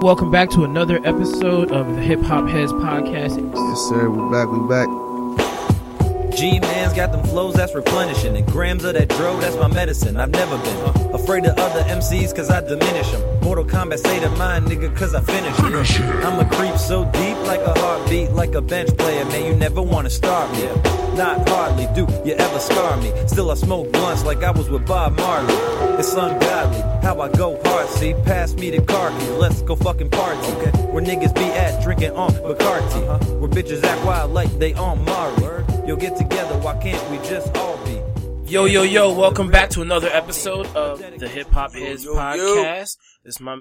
Welcome back to another episode of the Hip Hop Heads Podcast. Yes, sir. We're back. We're back. G man's got them flows that's replenishing, and grams of that dro that's my medicine. I've never been uh, afraid of other MCs cause I diminish them. Mortal Kombat say to mine, nigga, cause I finish it. I'm a creep so deep like a heartbeat, like a bench player, man. You never wanna start me. Not hardly do you ever scar me. Still I smoke blunts like I was with Bob Marley. It's ungodly how I go hard. See, pass me the car keys, let's go fucking party. Okay. Where niggas be at drinking on Bacardi. Uh-huh. Where bitches act wild like they on Mari. Yo, get together, why can't we just all be? Yo, yo, yo, welcome back to another episode of the Hip Hop yo. Podcast. This is my,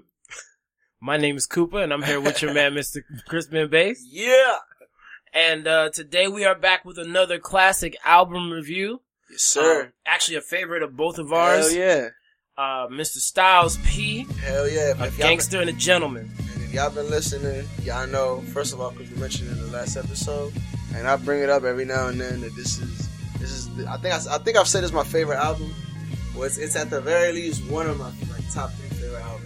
my name is Cooper and I'm here with your man, Mr. Crispin Bass. Yeah. And, uh, today we are back with another classic album review. Yes, sir. Um, actually a favorite of both of ours. Hell yeah. Uh, Mr. Styles P, Hell yeah. a gangster and a gentleman. And if y'all been listening, y'all know, first of all, because you mentioned in the last episode, and I bring it up every now and then that this is, this is, I think I, I think I've said it's my favorite album. Well, it's, it's at the very least one of my like top three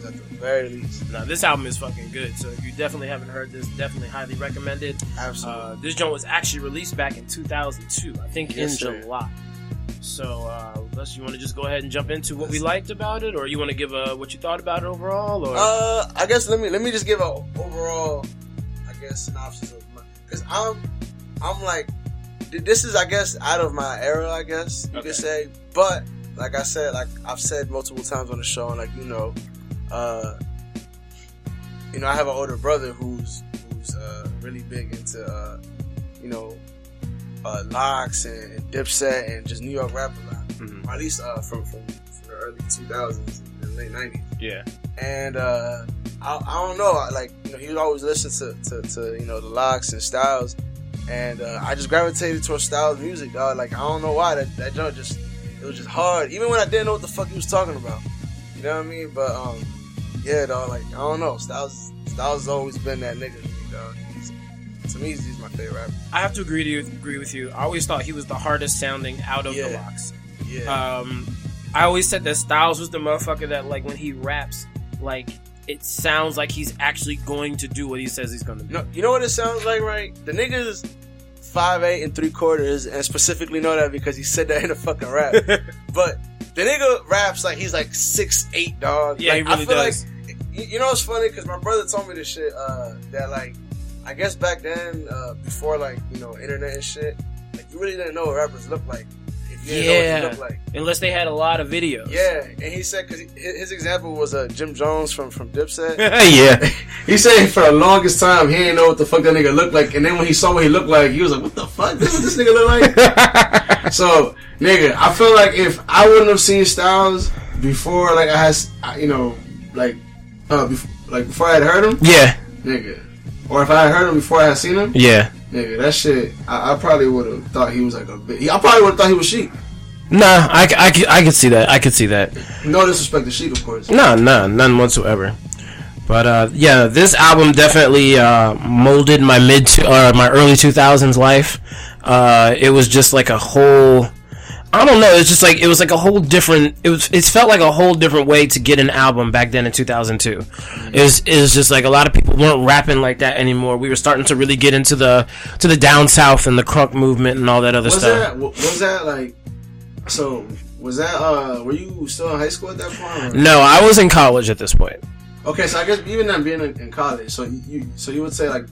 at the very least. Now, this album is fucking good, so if you definitely haven't heard this, definitely highly recommend it. Absolutely. Uh, this joint was actually released back in 2002, I think Yes, in sir. July. So, uh, unless you want to just go ahead and jump into what we liked about it, or you want to give uh, what you thought about it overall, or Uh, I guess let me let me just give a overall, I guess synopsis of my because I'm I'm like this is I guess out of my era I guess you Okay. could say, but like I said, like I've said multiple times on the show, and like you know, uh, you know I have an older brother who's who's uh really big into uh, you know, uh, Lox and, and Dipset and just New York rap a lot, Mhm. or at least uh from from, from the early 2000s and late 90s yeah, and uh, I, I don't know, like you know, he would always listen to, to, to you know the Lox and styles, and uh, I just gravitated towards styles music, dog. Like I don't know why that that joint just it was just hard, even when I didn't know what the fuck he was talking about. You know what I mean? But um, yeah, dog. Like I don't know, styles styles has always been that nigga to me, dog. He's, to me, he's my favorite rapper. I have to agree to you, agree with you. I always thought he was the hardest sounding out of the Yeah. Lox. Yeah, Um, I always said that Styles was the motherfucker that, like, when he raps, like, it sounds like he's actually going to do what he says he's going to do. No, you know what it sounds like, right? The niggas five eight and three quarters, and specifically know that because he said that in a fucking rap. but the nigga raps like he's like six eight, dog. Yeah, like, he really I feel does. like you, you know it's funny because my brother told me this shit. Uh, that like I guess back then, uh, before like you know internet and shit, like you really didn't know what rappers looked like. If you didn't know Yeah. what they looked like. Unless they had a lot of videos. Yeah, and he said because his example was uh, Jim Jones from from Dipset. yeah. He said for the longest time he didn't know what the fuck that nigga looked like, and then when he saw what he looked like, he was like, "What the fuck? This what this nigga look like?" so, nigga, I feel like if I wouldn't have seen Styles before, like I had, you know, like, uh, before, like before I had heard him, Yeah. nigga, or if I had heard him before I had seen him, Yeah. nigga, that shit, I, I probably would have thought he was like a bit. I probably would have thought he was Sheek. Nah, I, I, I could see that. I could see that. No disrespect to Sheek, of course. No, no, none whatsoever. But uh, yeah, this album definitely uh, molded my mid to, or my early two thousands life. Uh, it was just like a whole. I don't know. It's just like it was like a whole different. It was. It felt like a whole different way to get an album back then in two thousand two. It was. It was just like a lot of people weren't rapping like that anymore. We were starting to really get into the to the down south and the crunk movement and all that other Was stuff. that was that like? So was that? uh Were you still in high school at that point? or- No, I was in college at this point. Okay, so I guess even then being in, in college, so you so you would say like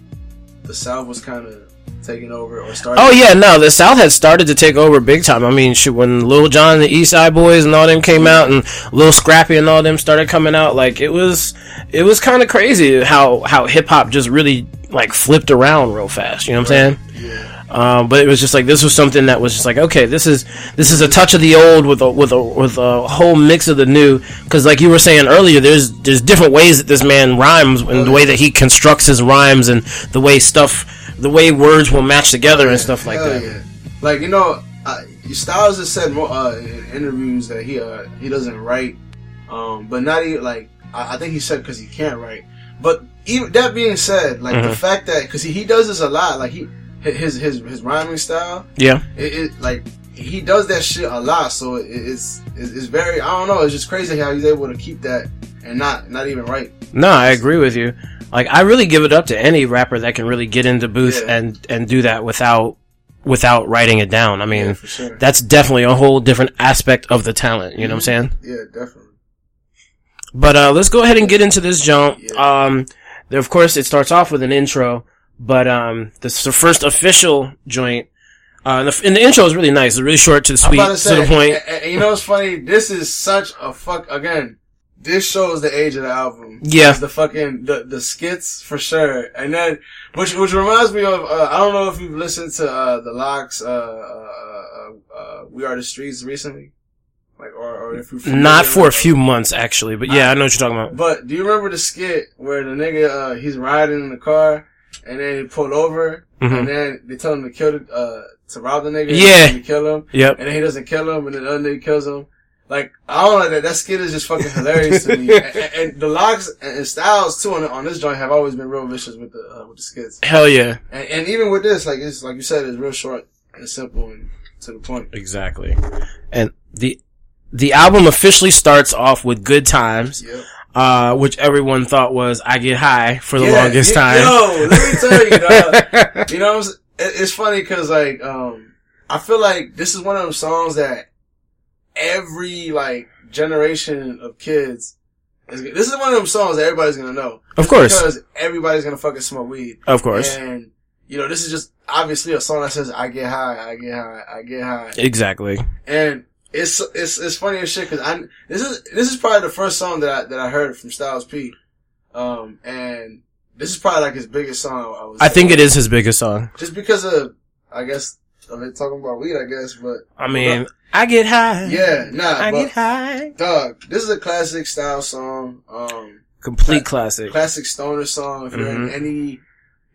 the South was kind of taking over or starting. Oh yeah, no, the South had started to take over big time. I mean, shit, when Lil Jon and the East Side Boyz and all them came out, and Lil Scrappy and all them started coming out, like it was, it was kind of crazy how how hip hop just really like flipped around real fast. You know what I'm saying? Yeah. Um, but it was just like this was something that was just like okay, this is this is a touch of the old with a with a with a whole mix of the new. Because like you were saying earlier, there's there's different ways that this man rhymes and the way that he constructs his rhymes and the way stuff, the way words will match together and stuff like that. yeah. Like you know, uh, Styles has said more uh, in interviews that he uh, he doesn't write, um, but not even like I, I think he said because he can't write. But even that being said, like the Mhm. fact that because he, he does this a lot, like he his his his rhyming style, Yeah. it, it like he does that shit a lot. So it, it's, it's very I don't know. It's just crazy how he's able to keep that and not not even right. No, I agree with you. Like I really give it up to any rapper that can really get into booth Yeah. and and do that without without writing it down. I mean, Yeah, sure. that's definitely a whole different aspect of the talent. You know what I'm saying? Yeah, definitely. But uh, let's go ahead and get into this jump. Yeah. Um, there, of course, it starts off with an intro, but um, this is the first official joint. Uh, and the, and the intro is really nice. It's really short to the sweet, to, to the point. and- and you know what's funny? This is such a fuck. Again, this shows the age of the album. Yeah. The fucking the the skits for sure, and then which which reminds me of uh, I don't know if you've listened to uh, the Lox. Uh, uh, uh, uh, we are the streets recently, like or or if you Not for a few months, actually, but yeah, I know what you're talking about. But do you remember the skit where the nigga uh, he's riding in the car and then he pulled over Mhm. and then they tell him to kill the, uh to rob the nigga Yeah. and to kill him Yep. and then he doesn't kill him and then the other nigga kills him. Like I don't know that that skit is just fucking hilarious to me. And, and- the Lox and, Styles too on, on this joint have always been real vicious with the uh, with the skits. Hell yeah. And, and even with this, like it's like you said, it's real short and simple and to the point. Exactly. And the the album officially starts off with "Good Times," Yep. uh, which everyone thought was "I Get High" for the Yeah, longest time. Yo, let me tell you, dog. You know, what I'm s- it- it's funny because like, um, I feel like this is one of those songs that every like generation of kids. Is, this is one of them songs that everybody's gonna know. Of course. because everybody's gonna fucking smoke weed. Of course. and you know, this is just obviously a song that says "I get high, I get high, I get high," Exactly. and it's it's it's funny as shit because I this is this is probably the first song that I that I heard from Styles P, um, and this is probably like his biggest song. I, was I think it is his biggest song. just because of I guess of it talking about weed. I guess, but I mean, I get high. yeah, nah, I but get high. dog, this is a classic style song, um, Complete classic. classic stoner song. If you're in Mhm. any,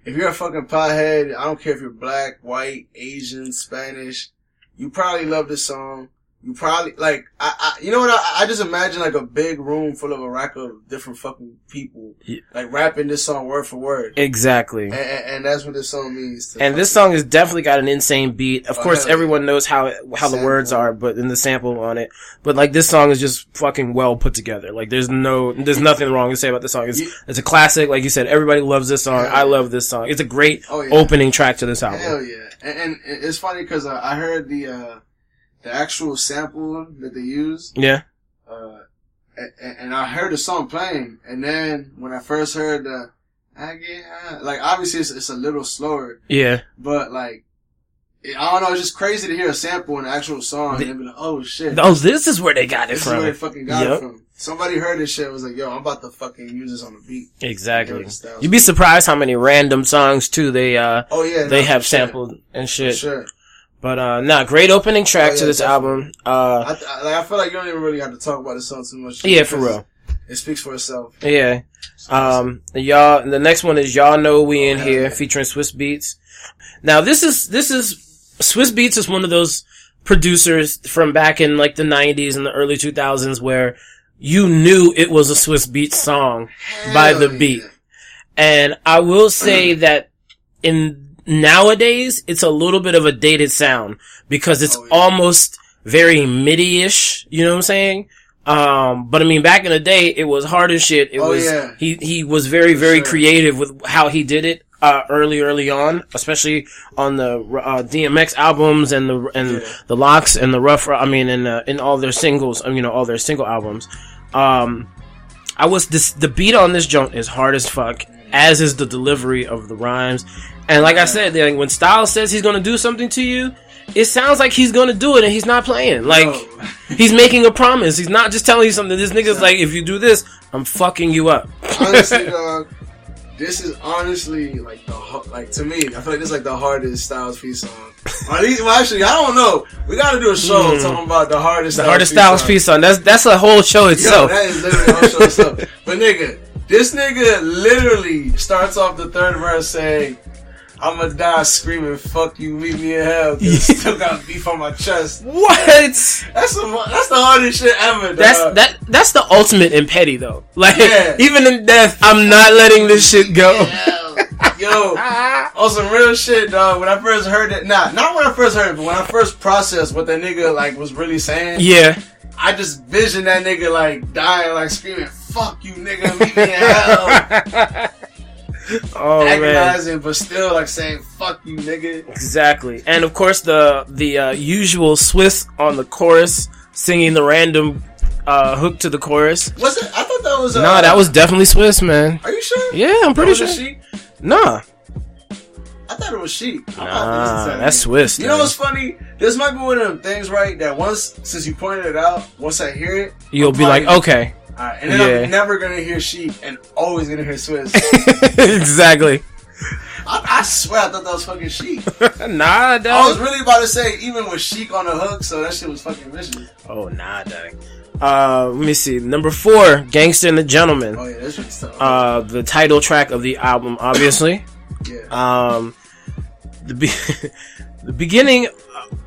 if you're a fucking pothead, I don't care if you're black, white, Asian, Spanish, you probably love this song. You probably like, I, I you know what? I, I just imagine like a big room full of a rack of different fucking people, Yeah. like rapping this song word for word, Exactly. and, and, and that's what this song means. To And this song has definitely got an insane beat. Of Oh, course, yeah. everyone knows how how the words are, but in the sample on it. But like this song is just fucking well put together. Like there's no, there's nothing wrong to say about this song. It's Yeah. it's a classic. Like you said, everybody loves this song. I love this song. It's a great Oh, opening track to this album. Hell yeah! And, and it's funny because uh, I heard the uh, the actual sample that they use. Yeah. uh, and, and I heard the song playing, and then when I first heard the, I get high, like obviously it's, it's a little slower, Yeah. but like, it, I don't know, it's just crazy to hear a sample in the actual song and be like, oh shit, Oh, this is where they got it this is where from. they fucking got Yup. it from. Somebody heard this shit and was like, yo, I'm about to fucking use this on the beat. Exactly. You'd be surprised how many random songs too they uh Oh yeah, they no, have for sure. sampled and For shit. sure. But uh nah, great opening track Oh, to this definitely. album. Uh I, I, like, I feel like you don't even really have to talk about this song too much. yeah, for real. It speaks for itself. Yeah. Um, y'all, the next one is Y'all Know We In Oh, Here yeah. featuring Swizz Beatz. Now this is, this is, Swizz Beatz is one of those producers from back in like the 90s and the early 2000s where you knew it was a Swizz Beatz song by the Hell beat. And I will say that in nowadays, it's a little bit of a dated sound because it's Oh, yeah. almost very MIDI-ish. You know what I'm saying? Um, but I mean, back in the day, it was hard as shit. It Oh, was, yeah. he, he was very, For very sure. creative with how he did it, uh, early, early on, especially on the, uh, DMX albums and the, and Yeah. the Lox and the rough, I mean, in, uh, in all their singles, you know, all their single albums. Um, I was this the beat on this joint is hard as fuck, as is the delivery of the rhymes. And like I said, like, when Styles says he's gonna do something to you, it sounds like he's gonna do it and he's not playing. Like No. he's making a promise. He's not just telling you something. This nigga's like, if you do this, I'm fucking you up. honestly, dog, this is honestly like the like to me. I feel like this is like the hardest Styles P song. Well, actually, I don't know. We got to do a show Mm. talking about the hardest, The hardest P Styles song. piece on that's that's a whole show Yo, itself. that is literally a whole show itself. But nigga, this nigga literally starts off the third verse saying. I'ma die screaming, fuck you, meet me in hell, 'cause I still got beef on my chest. what? That's some, that's the hardest shit ever, dog. That's that. That's the ultimate in petty though. Like Yeah. even in death, I'm not letting this shit go. Yo, on some real shit, dog. When I first heard it, nah, not when I first heard it, but when I first processed what that nigga like was really saying, Yeah. I just visioned that nigga like dying, like screaming, fuck you, nigga, leave me in hell. oh man. Agonizing, but still like saying fuck you, nigga. Exactly. And of course the the uh, usual Swizz on the chorus singing the random uh, hook to the chorus. Was it? I thought that was. Uh, Nah, that was definitely Swizz, man. Are you sure? Yeah, I'm pretty sure. Sheek? Nah. I thought it was Sheek. I'm about to listen to Nah, that that's. Swizz. You know what's funny? This might be one of them things, right? That once, since you pointed it out, once I hear it, You'll I'm be like, okay. Alright, and then Yeah. I'm never gonna hear Sheek and always gonna hear Swizz. exactly. I, I swear I thought that was fucking Sheek. nah, I was really about to say even with Sheek on the hook, so that shit was fucking vicious. Oh, nah, dog. Uh, let me see. Number four, Gangster and the Gentleman. Oh yeah, that shit's tough. Uh, the title track of the album, obviously. yeah. Um, the be- the beginning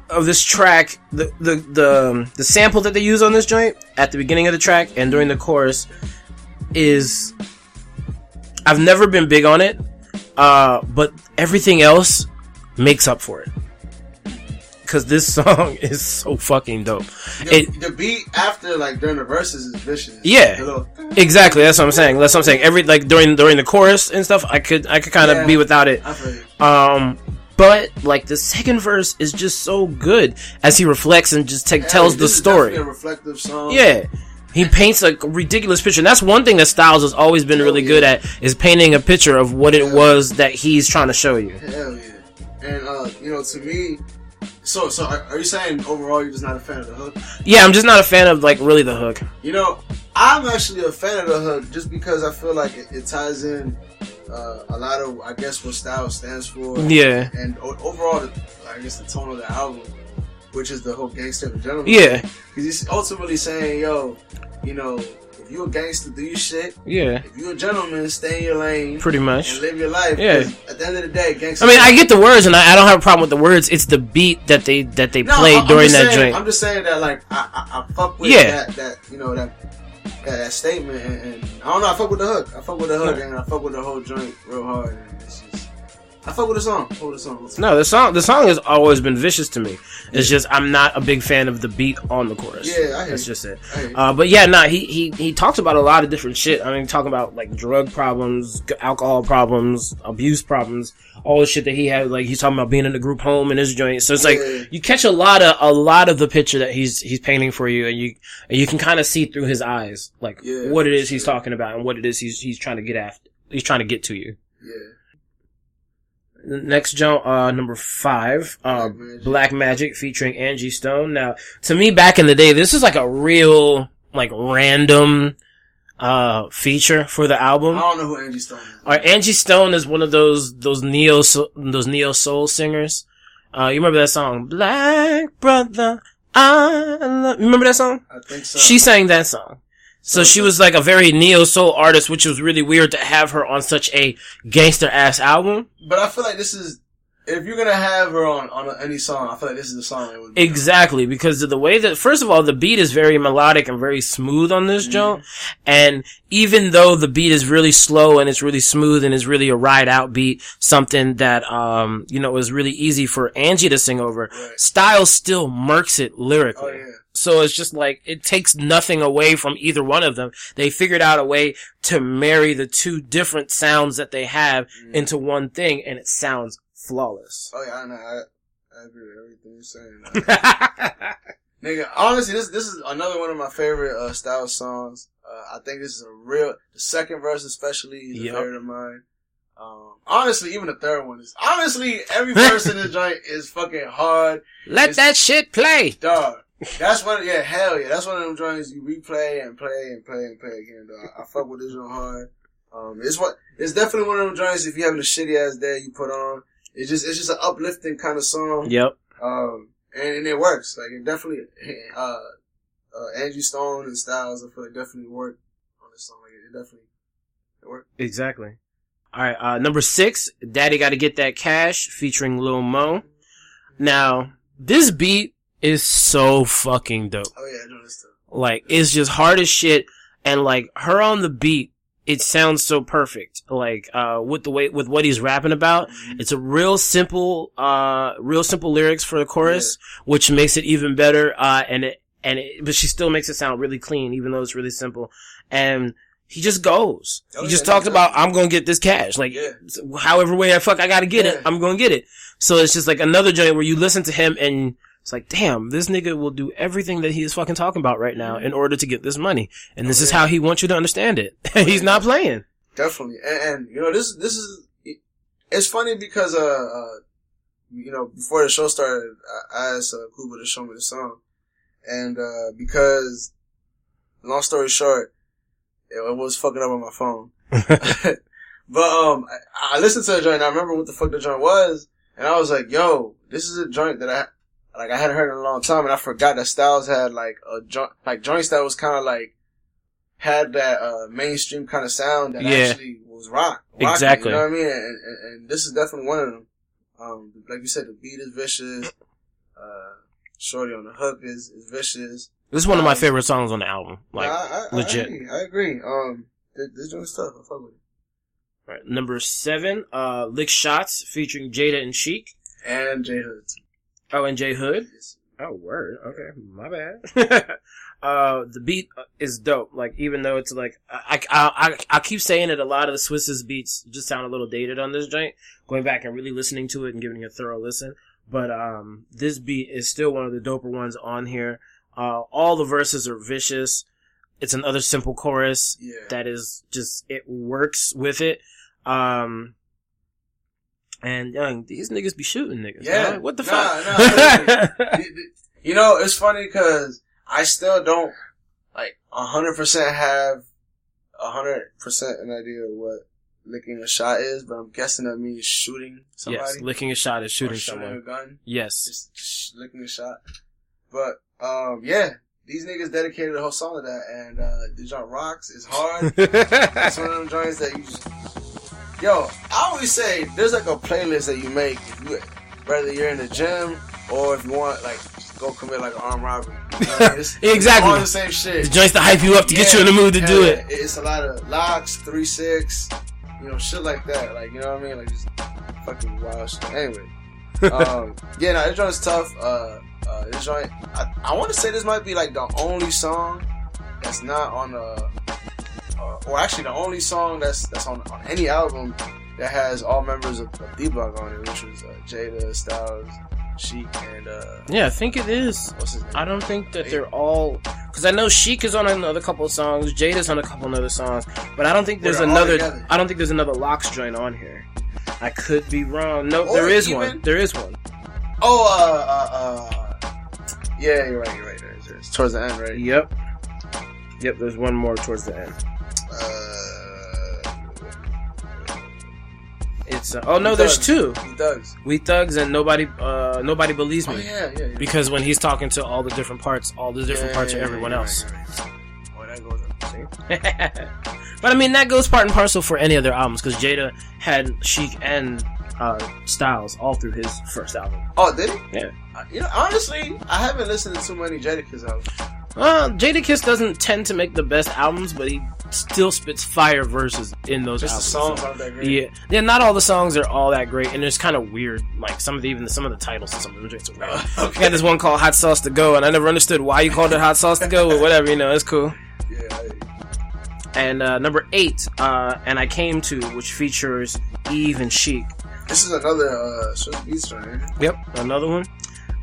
of this track, the the the the sample that they use on this joint at the beginning of the track and during the chorus is I've never been big on it, uh, but everything else makes up for it. Cause this song is so fucking dope. the, It the beat after like during the verses is vicious. Yeah. Little- exactly that's what I'm saying. That's what I'm saying. Every like during during the chorus and stuff, I could I could kind of Yeah. be without it. I feel you. Um, but like the second verse is just so good as he reflects and just t- tells the story. reflective song. Yeah. He paints a ridiculous picture. And that's one thing that Styles has always been really yeah. good at is painting a picture of what it Yeah. was that he's trying to show you. Hell yeah. And uh, you know, to me, so so are, are you saying overall you're just not a fan of the hook? Yeah, I'm just not a fan of like really the hook. You know, I'm actually a fan of the hook just because I feel like it, it ties in uh, a lot of I guess what style stands for. Yeah. And o- overall, the, I guess the tone of the album, which is the whole gangster and gentleman. Yeah. Because he's ultimately saying, yo, you know, if you a gangster, do your shit. Yeah. If you a gentleman, stay in your lane Pretty much. and live your life. Yeah. At the end of the day, gangster. I mean, I get the words and I, I don't have a problem with the words. It's the beat that they that they No, played I'm during that saying, joint. I'm just saying that, like, I, I, I fuck with Yeah. that, that, you know, that, that, that statement, and, and I don't know, I fuck with the hook. I fuck with the hook, and I fuck with the whole joint real hard, and it's just, I fuck with the song. Fuck with the song. No, the song the song has always been vicious to me. It's just I'm not a big fan of the beat on the chorus. Yeah, I hear that's you. just it. I hear you. Uh, but yeah, nah, he he he talks about a lot of different shit. I mean, talking about like drug problems, alcohol problems, abuse problems, all the shit that he had. Like he's talking about being in a group home in his joint. So it's like Yeah. you catch a lot of a lot of the picture that he's he's painting for you, and you and you can kind of see through his eyes, like Yeah, what it is for he's talking about and what it is he's he's trying to get after. He's trying to get to you. Yeah. Next jump, uh, number five, uh, Black Magic. Black Magic featuring Angie Stone. Now, to me, back in the day, this is like a real, like, random, uh, feature for the album. I don't know who Angie Stone is. Uh, Angie Stone is one of those, those neo, those neo soul singers. Uh, you remember that song? Black Brother, I love, you remember that song? I think so. She sang that song. So she was like a very neo soul artist, which was really weird to have her on such a gangster ass album. but I feel like this is, if you're gonna have her on, on any song, I feel like this is the song it would be. Exactly, because of the way that, first of all, the beat is very melodic and very smooth on this joint. And even though the beat is really slow and it's really smooth and is really a ride out beat, something that, um, you know, is really easy for Angie to sing over, Right. Styles still murks it lyrically. Oh, yeah. So it's just like, it takes nothing away from either one of them. They figured out a way to marry the two different sounds that they have into one thing and it sounds flawless. Oh yeah, I know. I, I agree with everything you're saying. Nigga, honestly, this this is another one of my favorite uh, Styles songs. Uh, I think this is a real. The second verse, especially, is Yep. a favorite of mine. Um, honestly, even the third one is. Honestly, every verse in this joint is fucking hard, Let It's- that shit play. dog. That's one. Yeah, hell yeah. That's one of them joints you replay and play and play and play again, dog. I fuck with this one hard. Um, it's what. It's definitely one of them joints. If you having a shitty ass day, you put on. It's just. It's just an uplifting kind of song. Yep. Um, and, and it works. Like it definitely, uh, uh, Angie Stone and Styles, I feel like definitely work on this song. Like it definitely, it worked. Exactly. All right. Uh, number six, Daddy Got to Get That Cash featuring Lil Mo. Now, this beat is so fucking dope. Oh yeah, I this stuff. Like, it's just hard as shit. And like, her on the beat, it sounds so perfect. Like, uh, with the way, with what he's rapping about. It's a real simple, uh, real simple lyrics for the chorus, which makes it even better. Uh, and it, and it, but she still makes it sound really clean, even though it's really simple. And he just goes. Oh, he just yeah, talks about I'm gonna get this cash. Like Yeah. however way I fuck I gotta get it, I'm gonna get it. So it's just like another joint where you listen to him and it's like, damn, this nigga will do everything that he is fucking talking about right now in order to get this money. And this is yeah. how he wants you to understand it. He's not playing. Definitely, and, and you know this this is it's funny because uh, uh you know before the show started, I, asked uh, Kuba to show me the song, and uh because long story short, it, it was fucking up on my phone. but um, I, I listened to the joint. and I remember what the fuck the joint was, and I was like, "Yo, this is a joint that I like. I hadn't heard in a long time, and I forgot that Styles had like a joint, like joints that was kind of like had that uh mainstream kind of sound that Yeah. actually was rock. rocking, Exactly. You know what I mean? And, and, and this is definitely one of them. Um, like you said, the beat is vicious. Uh, Shorty on the hook is, is vicious. This is one of my Um, favorite songs on the album. Like, I, I, legit. I agree. I agree. Um, this, joint's tough. I fuck with it. right. number seven, uh, Lick Shots featuring Jada and Sheek. And J Hood. Oh, and Jay Hood. Oh, word. Okay, my bad. uh, the beat is dope. Like, even though it's like, I, I, I, I keep saying it, a lot of the Swizz's beats just sound a little dated on this joint. Going back and really listening to it and giving it a thorough listen. But, um, this beat is still one of the doper ones on here. Uh, all the verses are vicious. It's another simple chorus Yeah. that is just, it works with it. Um, and, young, these niggas be shooting niggas. Yeah. What the Nah, fuck? nah, you know, it's funny because I still don't like hundred percent have hundred percent an idea of what licking a shot is, but I'm guessing that means shooting somebody. Yes, licking a shot is shooting shooting someone. a gun. Yes. Just sh- licking a shot. But um, yeah, these niggas dedicated a whole song to that, and uh, the joint rocks. It's hard. it's one of them joints that you just. Yo, I always say there's like a playlist that you make if you, whether you're in the gym or if you want like go commit like an armed robbery. You know what I mean? It's, Exactly. All the same shit. the joints to hype you up to get you in the mood to do yeah, it. It's a lot of Lox, three six, you know, shit like that. Like you know what I mean? Like just fucking wild shit. Anyway, um, yeah, no, this joint's tough. Uh, uh, this joint, I, I want to say this might be like the only song that's not on the, uh, or actually the only song that's that's on on any album that has all members of, of D Block on it, which was uh, Jada, Styles, Sheek, and uh, Yeah, I think it is. what's his name? I don't think that they're all because I know Sheek is on another couple of songs, Jada's on a couple of other songs, but I don't think there's another. I don't think there's another Lox joint on here. I could be wrong. No, Or there is even- one. There is one. Oh, uh, uh, uh, yeah, you're right, you're right. There is. Towards the end, right? Yep. Yep. There's one more towards the end. Uh, oh no, He there's Thugs. two. he does. We thugs and nobody. Uh, nobody believes me. Oh yeah, yeah. yeah. Because when he's talking to all the different parts, all the different Yeah, parts yeah, of everyone else. right, right. Oh, that goes but I mean, that goes part and parcel for any other albums because Jada had Sheek and uh, Styles all through his first album. Oh, did he? Yeah. Uh, you know, honestly, I haven't listened to too many Jadakiss albums. Uh, Jadakiss doesn't tend to make the best albums, but he still spits fire verses in those Just the songs aren't that great. Yeah, yeah. Not all the songs are all that great, and it's kind of weird. Like some of the even some of the titles and some of them joints are weird. Uh, I got this one called Hot Sauce to Go, and I never understood why you called it Hot Sauce to Go, but whatever, you know, it's cool. Yeah. And uh, number eight, uh, and I came to, which features Eve and Sheek. This is another uh, Swizz Beatz joint. Yep, another one.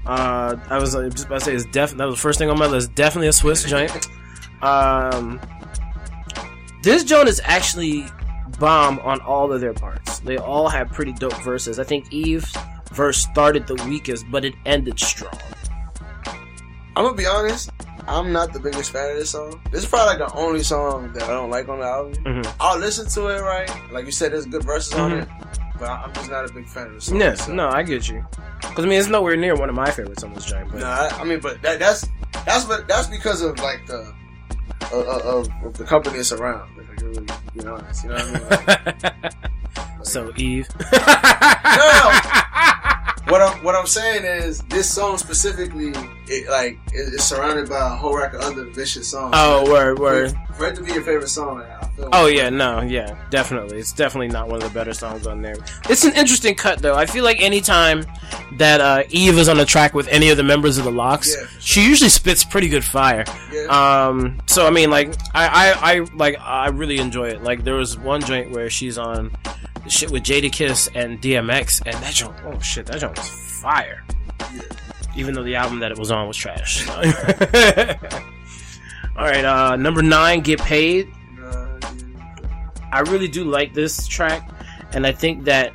Uh, I was uh, just about to say it's def- that was the first thing on my list. Definitely a Swizz joint. Um, this joint is actually bomb on all of their parts. They all have pretty dope verses. I think Eve's verse started the weakest, but it ended strong. I'm gonna be honest. I'm not the biggest fan of this song. This is probably like the only song that I don't like on the album. Mhm. I'll listen to it, right? Like you said, there's good verses on Mhm. it, but I'm just not a big fan of the song. Yeah, so- no, I get you. Because I mean, it's nowhere near one of my favorites on this joint. But No, I, I mean, but that, that's that's that's because of like the of, of the company it's around. Like, I can really be honest, you know what I mean? Like, so Eve. what I'm what I'm saying is this song specifically, it like it, it's surrounded by a whole rack of other vicious songs. oh, word, For, word. for it to be your favorite song, like, I feel. Oh yeah, no, yeah, definitely. It's definitely not one of the better songs on there. It's an interesting cut though. I feel like anytime that uh, Eve is on the track with any of the members of the Lox, Yeah, for she usually spits pretty good fire. Yeah. Um, so I mean, like, I, I, I, like, I really enjoy it. Like, there was one joint where she's on the shit with Jadakiss and DMX, and that joint, oh shit, that joint was fire. Even though the album that it was on was trash. All right, uh, number nine, Get Paid. I really do like this track, and I think that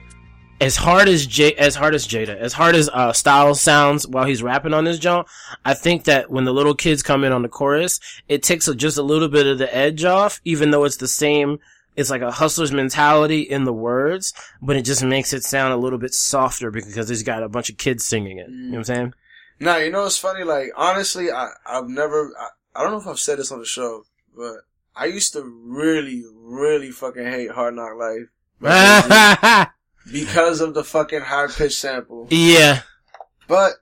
as hard as J, as hard as Jada, as hard as uh, Styles sounds while he's rapping on this joint, I think that when the little kids come in on the chorus, it takes a, just a little bit of the edge off, even though it's the same. It's like a hustler's mentality in the words, but it just makes it sound a little bit softer because he's got a bunch of kids singing it. You know what I'm saying? Nah, you know what's funny? Like honestly, I I've never I, I don't know if I've said this on the show, but I used to really really fucking hate Hard Knock Life because of the fucking high pitched sample. yeah, But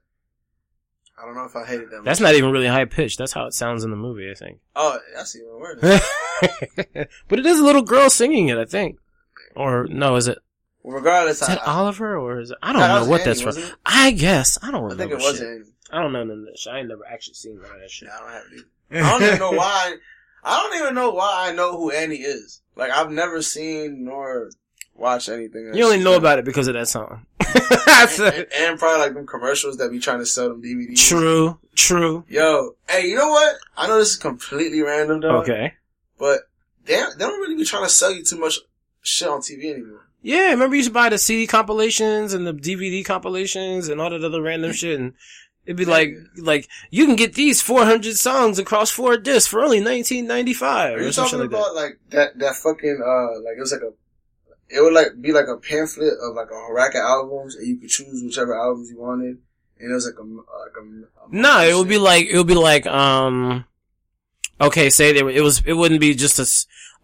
I don't know if I hated them. that's not even really high pitched. That's how it sounds in the movie, I think. oh, that's even worse. but it is a little girl singing it, I think. Or no, is it? Regardless, Is I, that I, Oliver or is it? I don't That know what Annie, that's from. I guess I don't I think it shit. wasn't. I don't know none of this. shit. I ain't never actually seen none of that shit. I don't have it. I don't even know why. I don't even know why I know who Annie is. Like I've never seen nor watched anything. You only know about it because of that song. That's and, and probably like them commercials that be trying to sell them DVDs. True, true. Yo, hey, you know what? I know this is completely random, though. Okay. But they they don't really be trying to sell you too much shit on TV anymore. Yeah, remember you used to buy the CD compilations and the DVD compilations and all that other random shit, and it'd be like, like you can get these 400 songs across four discs for only 1995 Are you talking like that. like that that fucking uh like it was like a it would like be like a pamphlet of like a rack of albums and you could choose whichever albums you wanted and it was like a like a, a No, it would be like it would be like um. Okay, say they were, it was it wouldn't be just a,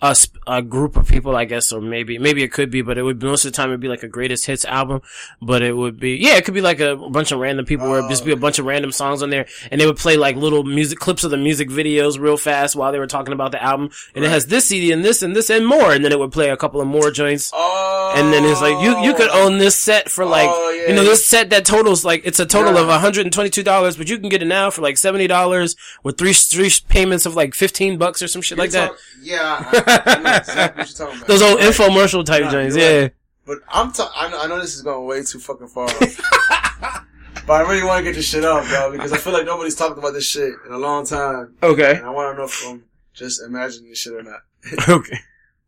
a a group of people, I guess, or maybe maybe it could be, but it would most of the time it'd be like a greatest hits album. But it would be yeah, it could be like a bunch of random people where it'd just be a bunch of random songs on there, and they would play like little music clips of the music videos real fast while they were talking about the album, and it has this CD and this and this and more, and then it would play a couple of more joints. Oh, And then it's like you you could own this set for like Oh, yeah. you know this set that totals like it's a total Yeah. of one hundred and twenty two dollars, but you can get it now for like seventy dollars with three three payments of like fifteen bucks or some shit like that. Yeah, I, exactly what you're talking about. Those old Right. infomercial type Nah, joints, yeah. right. But I'm ta- I know, I know this is going way too fucking far but I really want to get this shit off, bro, because I feel like nobody's talked about this shit in a long time. Okay, And I want to know if I'm just imagining this shit or not. okay.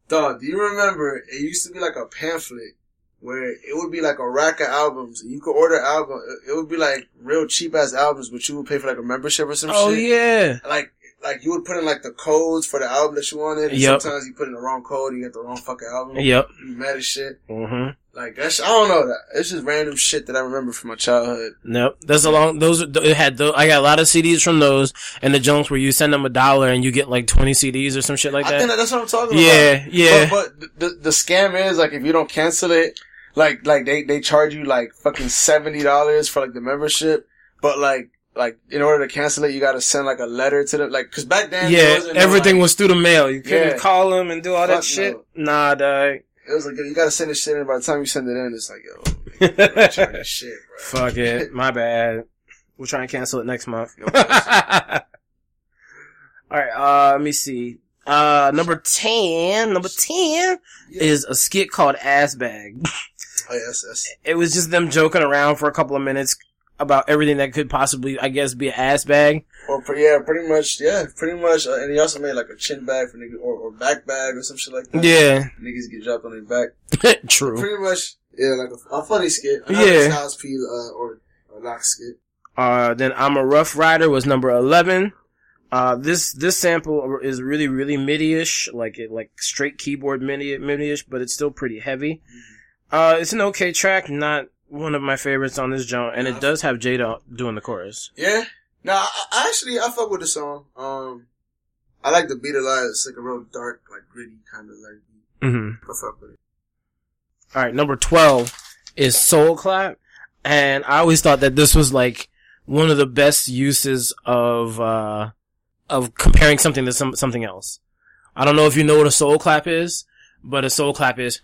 Dog, do you remember it used to be like a pamphlet where it would be like a rack of albums and you could order album. It would be like real cheap ass albums, but you would pay for like a membership or some Oh shit. Oh yeah, Like, like you would put in like the codes for the album that you wanted. And Yep. sometimes you put in the wrong code and you get the wrong fucking album. yep. You mad as shit. Mm-hmm. Like that's I don't know that. It's just random shit that I remember from my childhood. Nope. That's a long. Those are- it had. Those, I got a lot of CDs from those, and the junks where you send them a dollar and you get like twenty CDs or some shit like I think that. that that's what I'm talking Yeah, about. yeah. But, but the the scam is like if you don't cancel it, like like they they charge you like fucking seventy dollars for like the membership, but like like in order to cancel it, you got to send like a letter to them. Like because back then, Yeah, no, everything like- was through the mail. You couldn't Yeah. call them and do all Fuck that shit. no. Nah, dog. It was like you got to send this shit in. By the time you send it in, it's like yo, this shit, bro. Fuck it. My bad. We'll try and cancel it next month. Alright, uh, let me see. Uh, number 10, number 10 Yeah. is a skit called Ass Bag. Oh yes, yes. It was just them joking around for a couple of minutes about everything that could possibly, I guess, be an ass bag. Or yeah, pretty much. Yeah, pretty much. Uh, and he also made like a chin bag for niggas, or, or back bag or some shit like that. Yeah. niggas get dropped on their back. True. Pretty much, yeah, like a, a funny skit. Yeah. yeah, Styles P uh, or a lock skit. Uh, then I'm a Ruff Ryder was number 11. Uh, this, this sample is really, really MIDI-ish, like it, like straight keyboard MIDI, MIDI-ish, but it's still pretty heavy. Uh, it's an okay track, not one of my favorites on this joint, and it does have Jada doing the chorus. Yeah. No, I, I actually I fuck with the song. Um, I like the beat a lot. It's like a real dark, like gritty kind of like. Mm-hmm. I fuck with it. Alright, number 12 is Soul Clap, and I always thought that this was like one of the best uses of, uh, of comparing something to some, something else. I don't know if you know what a soul clap is, but a soul clap is.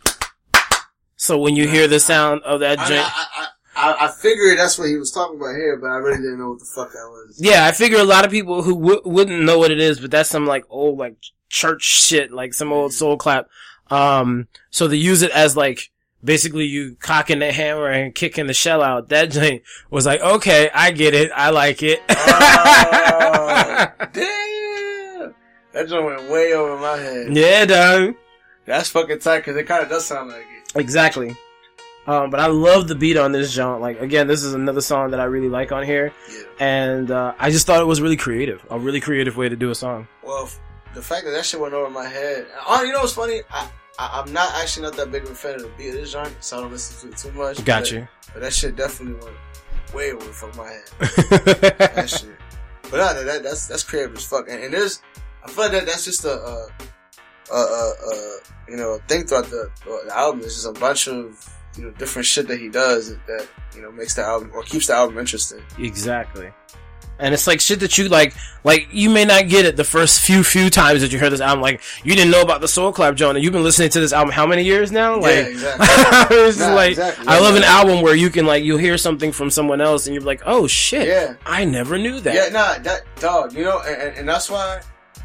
So when you hear the sound of that joint, I, I, I, I figured that's what he was talking about here, but I really didn't know what the fuck that was. yeah, I figure a lot of people who w- wouldn't know what it is, but that's some like old like church shit, like some old soul clap. Um, so they use it as like basically you cocking the hammer and kicking the shell out. That joint was like, okay, I get it, I like it. Oh, damn! That joint went way over my head. yeah, dog. That's fucking tight because it kind of does sound like. Exactly. Um, but I love the beat on this joint. Like again, this is another song that I really like on here, Yeah. and uh, I just thought it was really creative. A really creative way to do a song. Well, f- the fact that that shit went over my head. Oh, you know what's funny? I, I I'm not actually not that big of a fan of the beat of this joint, so I don't listen to it too much. Got but, you. But that shit definitely went way over from my head. that shit. But no, that, that's that's creative as fuck. And, and there's, I feel like that that's just a, a, a, a, a you know, thing throughout the, the album. It's just a bunch of you know different shit that he does that, that you know makes the album or keeps the album interesting. Exactly. And it's like shit that you like, like you may not get it the first few few times that you hear this album. Like you didn't know about the Soul Clap Joan, and you've been listening to this album how many years now? Like, yeah, exactly. it's Nah, like exactly. I Yeah, love an yeah. album where you can like you'll hear something from someone else, and you're like, oh shit, Yeah. I never knew that. Yeah, nah, that dog, you know, and, and, and that's why,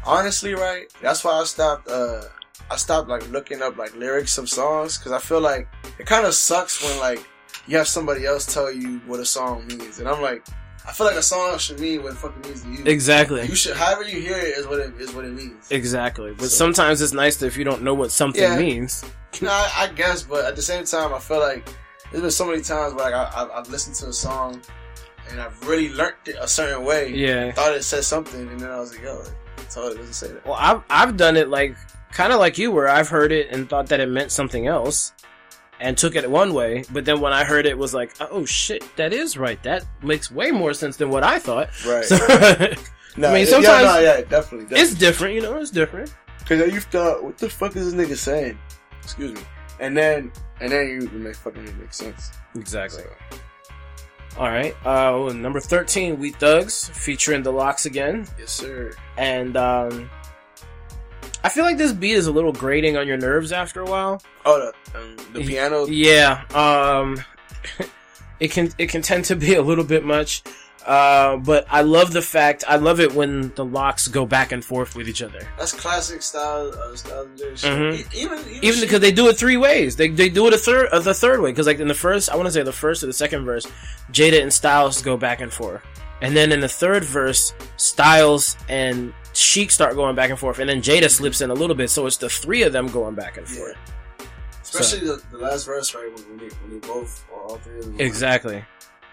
honestly, right? That's why I stopped. uh I stopped like looking up like lyrics of songs because I feel like it kind of sucks when like you have somebody else tell you what a song means, and I'm like, I feel like a song should mean what it fucking means to you. Exactly. You should, however you hear it, is what it is what it means. Exactly. But So- sometimes it's nice if you don't know what something Yeah. means. No, I, I guess, but at the same time, I feel like there's been so many times where like I, I've listened to a song and I've really learned it a certain way. Yeah. Thought it said something, and then I was like, yo, it doesn't say that. Well, I've I've done it like kind of like you, where I've heard it and thought that it meant something else, and took it one way. But then when I heard it, was like, oh shit, that is right. That makes way more sense than what I thought. Right. So, No, I mean, yeah, sometimes no, yeah, definitely. definitely. it's different, you know. It's different. because you thought, what the fuck is this nigga saying? Excuse me. And then, and then you make fucking make sense. Exactly. All right. Uh, number thirteen, We Thugs, featuring the Lox again. Yes, sir. and um, I feel like this beat is a little grating on your nerves after a while. Oh, the, um, the piano. Yeah, um, it can it can tend to be a little bit much, uh, but I love the fact I love it when the Lox go back and forth with each other. That's classic style. Uh, style. Mhm. E- Even, even, Even because they do it three ways, they they do it a third uh, the third way. Because like in the first, I want to say the first or the second verse, Jada and Styles go back and forth, and then in the third verse, Styles and Sheek start going back and forth, and then Jada slips in a little bit, so it's the three of them going back and Yeah. forth. especially the, the last verse, right? When, when, they, when they both, all three of them. Exactly.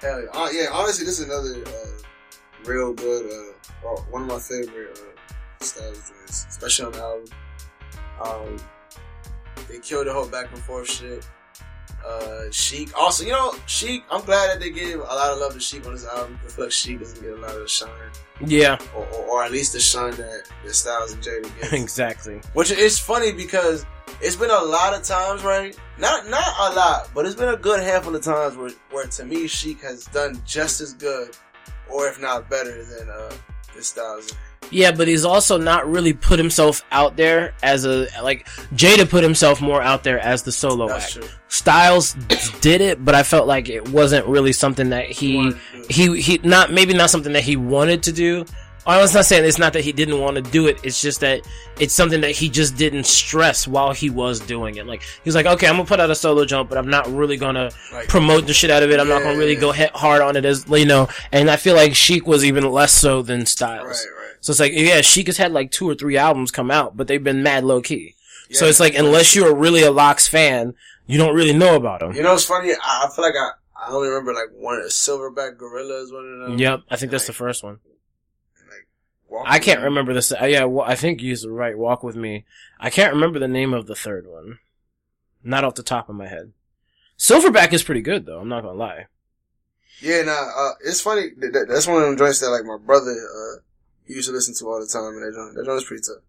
Hell yeah. Uh, yeah, honestly, this is another uh, real good, uh, or one of my favorite uh, styles joints, especially on the album. Um, they killed the whole back and forth shit. Uh, Sheek. Also, you know, Sheek, I'm glad that they gave a lot of love to Sheek on this album. I feel like Sheek doesn't get a lot of shine, Yeah, or, or, or at least the shine that, that Styles and Jada get. exactly. Which is funny because it's been a lot of times, right? Not not a lot, but it's been a good handful of times where, where to me Sheek has done just as good, or if not better than uh this Styles. Yeah, but he's also not really put himself out there as a like Jada put himself more out there as the solo That's act. true. Styles did it, but I felt like it wasn't really something that he he he not maybe not something that he wanted to do. I was not saying it's not that he didn't want to do it. It's just that it's something that he just didn't stress while he was doing it. Like he's like, okay, I'm gonna put out a solo jump, but I'm not really gonna Like- promote the shit out of it. I'm not gonna really Yeah. go he- hard on it as you know. And I feel like Sheek was even less so than Styles. Right, right. So it's like, yeah, Sheek has had like two or three albums come out, but they've been mad low key. so it's like, unless you're really a Lox fan, you don't really know about them. You know, it's funny. I, I feel like I I only remember like one of the Silverback Gorillas, one of them. Yep, I think that's the first one. Walk I can't Me. remember this. Uh, yeah, well, I think you're right. Walk with me. I can't remember the name of the third one. Not off the top of my head. Silverback is pretty good though. I'm not gonna lie. Yeah, nah. Uh, it's funny. That, that- that's one of them joints that like my brother uh he used to listen to all the time, and that joint that joint is pretty tough.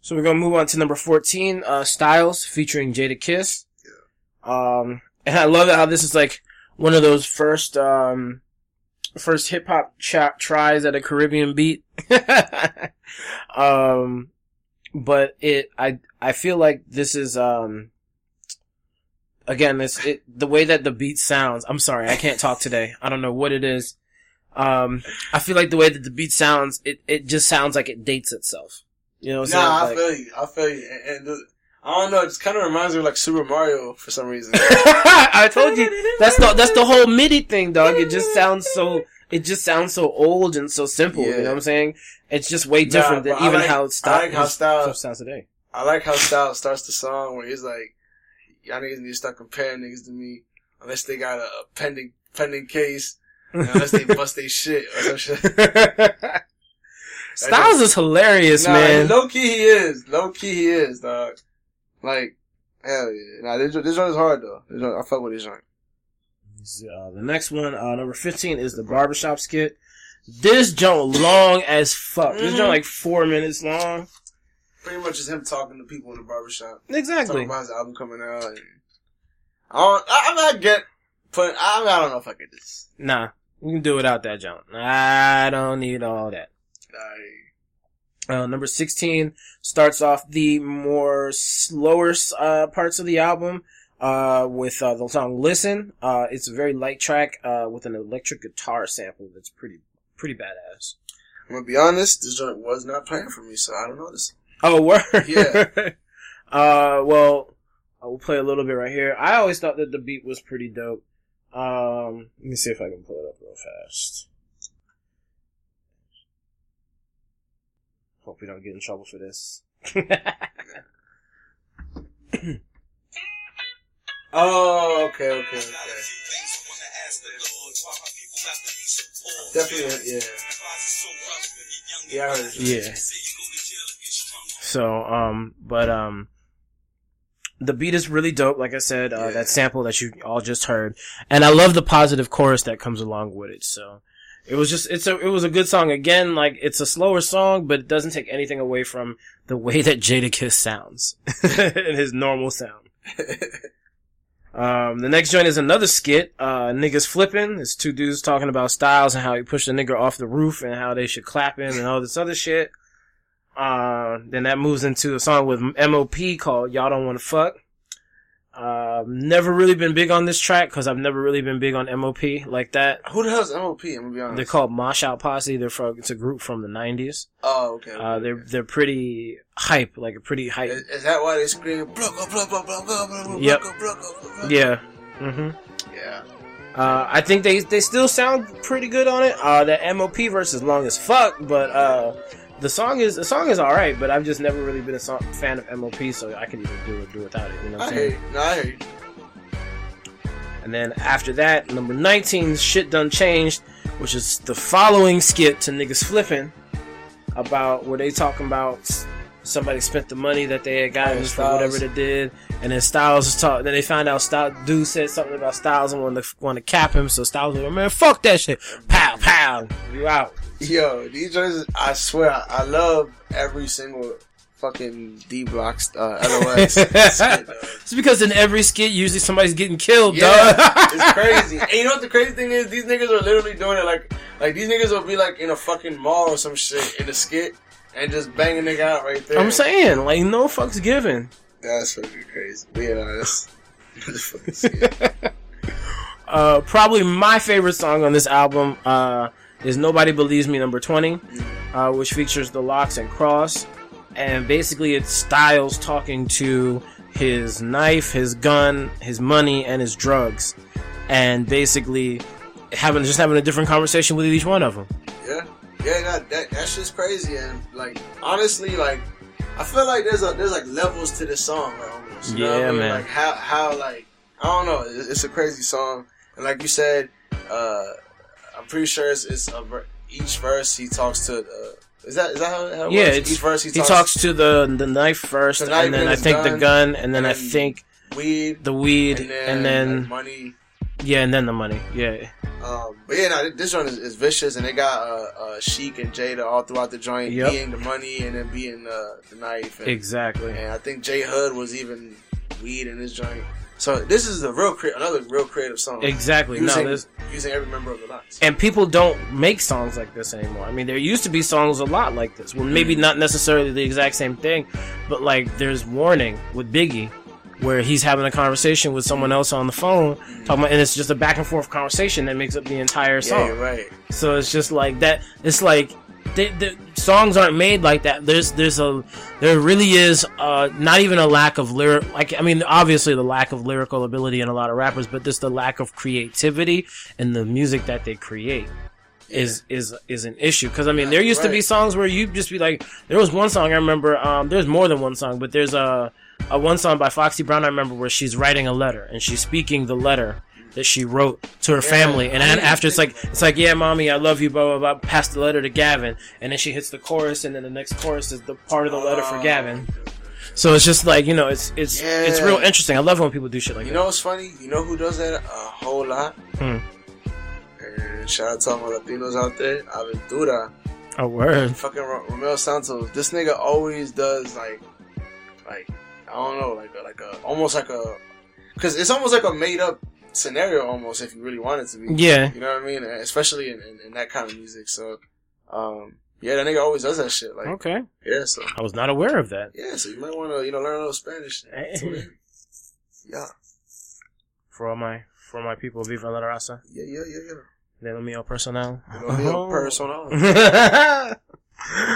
So we're gonna move on to number 14, uh, Styles featuring Jadakiss. Yeah. Um, and I love how this is like one of those first, um, first hip hop cha- tries at a Caribbean beat. um, but it, I, I feel like this is, um, again, this, it, the way that the beat sounds, I'm sorry, I can't talk today. I don't know what it is. Um, I feel like the way that the beat sounds, it, it just sounds like it dates itself. You know what I'm Nah, I saying? feel you. I feel you. And, and the, I don't know. It just kind of reminds me of like Super Mario for some reason. I told you that's the that's the whole MIDI thing, dog. It just sounds so it just sounds so old and so simple. You know what I'm saying? It's just way different Nah, than I even like- how I styles like how Styles- sounds today. I like how Styles starts the song where he's like, "Y'all niggas need to start comparing niggas to me unless they got a, a pending pending case, unless they bust they shit or some shit." Styles is hilarious, Nah, man. low key he is. Low key he is, dog. Like, hell yeah. Nah, this, this joint is hard though. This joint, I fuck with this joint. Uh, the next one, uh, number 15 is the barbershop skit. This joint long as fuck. This joint like four minutes long. Pretty much is him talking to people in the barbershop. Exactly. Talking about his album coming out. And I don't, I, I'm not get, but I, I don't know if I get this. Nah, we can do without that joint. I don't need all that. Like, Uh, number 16 starts off the more slower, uh, parts of the album, uh, with, uh, the song Listen. Uh, it's a very light track, uh, with an electric guitar sample that's pretty, pretty badass. I'm gonna be honest, this joint was not playing for me, so I don't know this. Oh, word? Yeah. uh, well, I will play a little bit right here. I always thought that the beat was pretty dope. Um, let me see if I can pull it up real fast. Hope we don't get in trouble for this. Oh, okay, okay, okay. Definitely, yeah. Yeah, I heard it. Yeah. So, um, but, um, the beat is really dope, like I said, uh, Yeah. that sample that you all just heard. And I love the positive chorus that comes along with it, so. It was just, it's a, it was a good song. Again, like, it's a slower song, but it doesn't take anything away from the way that Jadakiss sounds. and his normal sound. Um, the next joint is another skit. Uh, niggas flipping. It's two dudes talking about Styles and how he pushed the nigga off the roof and how they should clap him and all this other shit. Uh, then that moves into a song with MOP called Y'all Don't Wanna Fuck. Uh, never really been big on this track because I've never really been big on MOP like that. Who the hell's MOP? I'm gonna be honest. They're called Mash Out Posse. They're from, it's a group from the 90s. Oh, okay. Uh, they're, okay. they're pretty hype, like a pretty hype. Is, is that why they scream? Blanco, Blanco, Blanco, Blanco, Yep. Blanco? Yeah. hmm Yeah. Uh, I think they they still sound pretty good on it. Uh, the MOP verse is long as fuck, but uh, the song is the song is all right. But I've just never really been a song, fan of MOP, so I can even do it do without it. You know what I I'm hear saying? No, I hear you. And then after that, number 19, shit done changed, which is the following skit to niggas flipping about where they talking about somebody spent the money that they had gotten for whatever they did, and then Styles was talking. Then they found out Styles dude said something about Styles and wanted to want to cap him, so Styles was like, "Man, fuck that shit, pow pow, you out." Yo, these joints, I swear, I, I love every single fucking D Blocks, uh, LOS. skit. It's because in every skit, usually somebody's getting killed, Yeah, dog. it's crazy. And you know what the crazy thing is? These niggas are literally doing it like, like these niggas will be like in a fucking mall or some shit in a skit and just banging it out right there. I'm saying, like, no fucks given. That's fucking crazy. But yeah, no, that's, that's fucking skit. Uh, probably my favorite song on this album uh, is "Nobody Believes Me" number twenty, uh, which features the Lox and Cross, and basically it's Styles talking to his knife, his gun, his money, and his drugs, and basically having just having a different conversation with each one of them. Yeah, yeah, that, that that's just crazy. And like, honestly, like, I feel like there's a there's like levels to this song, like, almost. You know Yeah, I mean? man. Like how how like I don't know. It's, it's a crazy song, and like you said, uh, I'm pretty sure it's, it's a, each verse he talks to. Uh, is that is that how, how it Yeah, works? each verse he, he, talks, to the the knife first, The knife and then I think the gun, gun, and then I think weed, the weed, and then, and then like, money. Yeah, and then the money. Yeah, Um, but yeah, no, this one is, is vicious, and they got uh, uh, Sheek and Jada all throughout the joint, Yep. being the money and then being uh, the knife. And, exactly. And I think J-Hood was even weed in this joint. So this is a real crea- another real creative song. Exactly. Using, no, there's, using every member of the Lox. and people don't make songs like this anymore. I mean, there used to be songs a lot like this. Well, maybe not necessarily the exact same thing, but like there's Warning with Biggie, where he's having a conversation with someone else on the phone, talking about, and it's just a back and forth conversation that makes up the entire song. you're right. So it's just like that. It's like the, the songs aren't made like that. There's there's a there really is uh, not even a lack of lyric. Like I mean, obviously the lack of lyrical ability in a lot of rappers, but just the lack of creativity in the music that they create. Is is is an issue because I mean there used to be songs where you'd just be like there was one song I remember um there's more than one song but there's a a one song by Foxy Brown I remember where she's writing a letter and she's speaking the letter that she wrote to her family and then after it's like it's like yeah mommy I love you blah blah blah pass the letter to Gavin and then she hits the chorus and then the next chorus is the part of the letter for Oh. Gavin so it's just like you know it's it's it's real interesting I love when people do shit like You that know what's funny? You know who does that a whole lot? Hmm. And shout out to all my Latinos out there. Aventura. a word Fucking Ro- Romeo Santos. This nigga always does like, like, I don't know, like a, like a, almost like a, cause it's almost like a made up scenario almost if you really want it to be. yeah You know what I mean? Especially in, in, in that kind of music. So, um, yeah, that nigga always does that shit. Like, okay yeah, so, I was not aware of that yeah, so you might want to, you know, learn a little Spanish. Hey. Yeah, for all my for my people Viva la Raza yeah, yeah, yeah, yeah. lo mío personal Lo mío personal.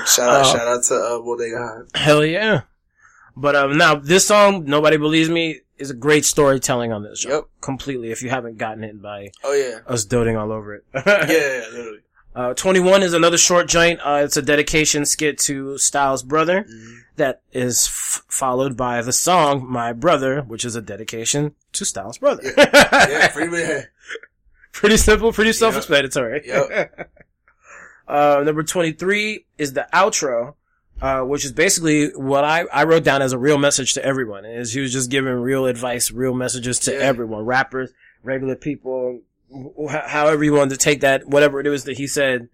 Shout out, Oh. shout out to uh, Bodega. Hell yeah. But um, now this song, "Nobody Believes Me," is a great storytelling on this. Show. Yep. completely. If you haven't gotten it by Oh yeah, us doting all over it. yeah, yeah, literally. Uh, Twenty One is another short joint. Uh, it's a dedication skit to Styles' brother Mm-hmm. that is f- followed by the song "My Brother," which is a dedication to Styles' brother. Yeah, free man. pretty simple, pretty self-explanatory. Yep. uh, number 23 is the outro, uh, which is basically what I, I wrote down as a real message to everyone. Is he was just giving real advice, real messages to Yeah. everyone, rappers, regular people, wh- however you wanted to take that, whatever it was that he said,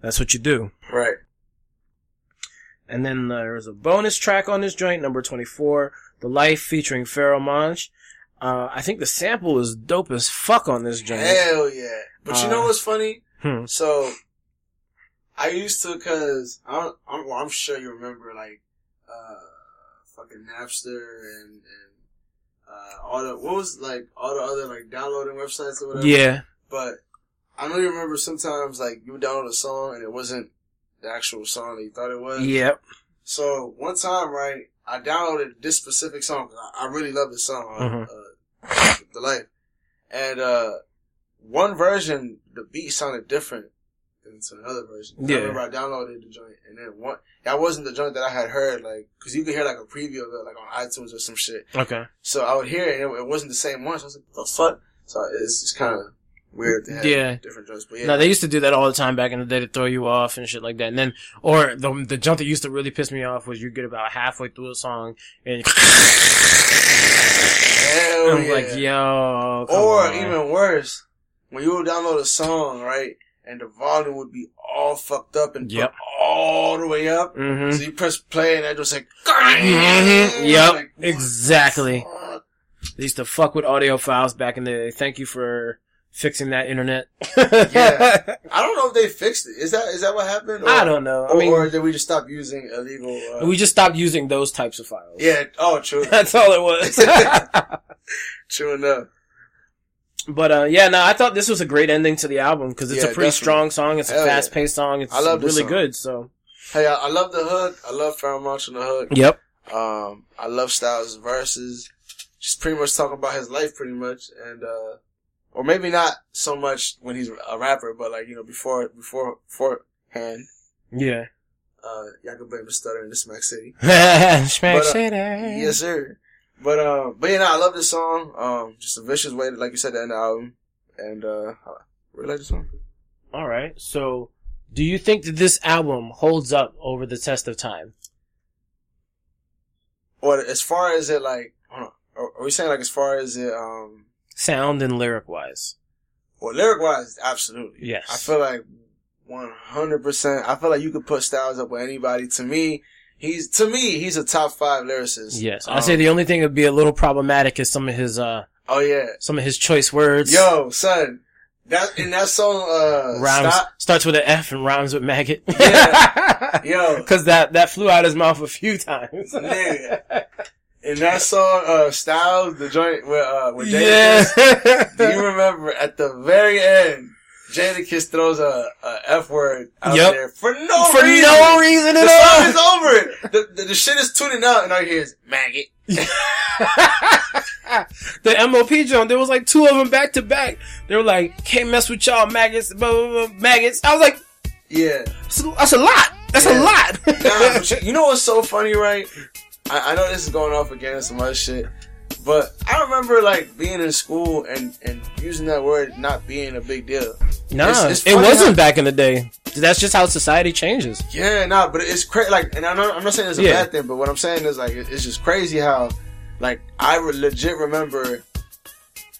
that's what you do. Right. And then there's a bonus track on this joint, number 24, The Life featuring Pharoahe Monch. Uh, I think the sample is dope as fuck on this joint. Hell yeah. But you know Uh, what's funny? Hmm. So, I used to, cause I'm, I'm, I'm sure you remember like, uh, fucking Napster and, and, uh, all the, what was like, all the other like downloading websites or whatever. Yeah. But I know you remember sometimes like you would download a song and it wasn't the actual song that you thought it was. Yep. So one time, right, I downloaded this specific song. 'cause I, I really love this song, uh, Mhm. uh, "The Life," and uh, one version the beat sounded different than to another version. Yeah. I remember I downloaded the joint, and then one that wasn't the joint that I had heard, like because you could hear like a preview of it, like on iTunes or some shit. Okay. So I would hear it, and it, it wasn't the same one. So I was like, "What the fuck?" So it's just kind of weird to have Yeah. different joints, but yeah, No, they used to do that all the time back in the day to throw you off and shit like that. And then, or the the jump that used to really piss me off was you get about halfway through a song and Hell I'm yeah. like, yo, Or on. even worse, when you would download a song, right, and the volume would be all fucked up and Yep. put all the way up. Mhm. So you press play and it just like, Mhm. Yep. Like, Exactly. the? They used to fuck with audio files back in the day. Thank you for fixing that internet. Yeah. I don't know if they fixed it. Is that is that what happened? Or, I don't know. I Or, mean, or did we just stop using illegal? Uh, we just stopped using those types of files. yeah. Oh, true. That's all it was. true enough. But uh, yeah, no, I thought this was a great ending to the album because it's Yeah, a pretty definitely. strong song. It's a Hell yeah. fast paced song. It's I love really song. good. So Hey, I, I love the hook. I love Pharoahe Monch on the hook. yep. Um, I love Styles' verses. Just pretty much talking about his life, pretty much, and uh, or maybe not so much when he's a rapper, but like you know before before beforehand. Yeah. Uh, y'all can blame the stutter in the Smack City. Smack But, uh, City. Yes, sir. But um, but yeah, no, I love this song. Um, just a vicious way, to, like you said, to end the album, and uh, I really like the song. All right. So, do you think that this album holds up over the test of time? Or as far as it like, hold on, are, are we saying like as far as it um, Sound and lyric wise. well, lyric wise, absolutely. Yes. I feel like 100%. I feel like you could put Styles up with anybody. To me, he's to me he's a top five lyricist. Yes, I Um, say the only thing that would be a little problematic is some of his uh Oh yeah, some of his choice words. yo son, that in that song uh rhymes Stop- starts with an F and rhymes with maggot. Yeah. yo because that that flew out his mouth a few times. nigga in that song uh Styles the joint with uh with yeah. Jadakiss. Do you remember at the very end? Jadakiss throws a, a F word out Yep. there for no For reason. no reason The at song is over. The, the, the shit is tuning out, and I hear is maggot. the MOP joint, there was like two of them back to back. They were like, "Can't mess with y'all maggots, blah, blah, blah, maggots." I was like, Yeah. "That's a, that's a lot. That's Yeah. a lot." Nah, you- you know what's so funny, right? I, I know this is going off against some other shit, but I remember like being in school and and using that word not being a big deal. nah, It's- it's it wasn't how- back in the day. That's just how society changes. Yeah, nah, but it's crazy. Like, and I'm not, I'm not saying it's a Yeah. bad thing, but what I'm saying is like it- it's just crazy how, like, I re- legit remember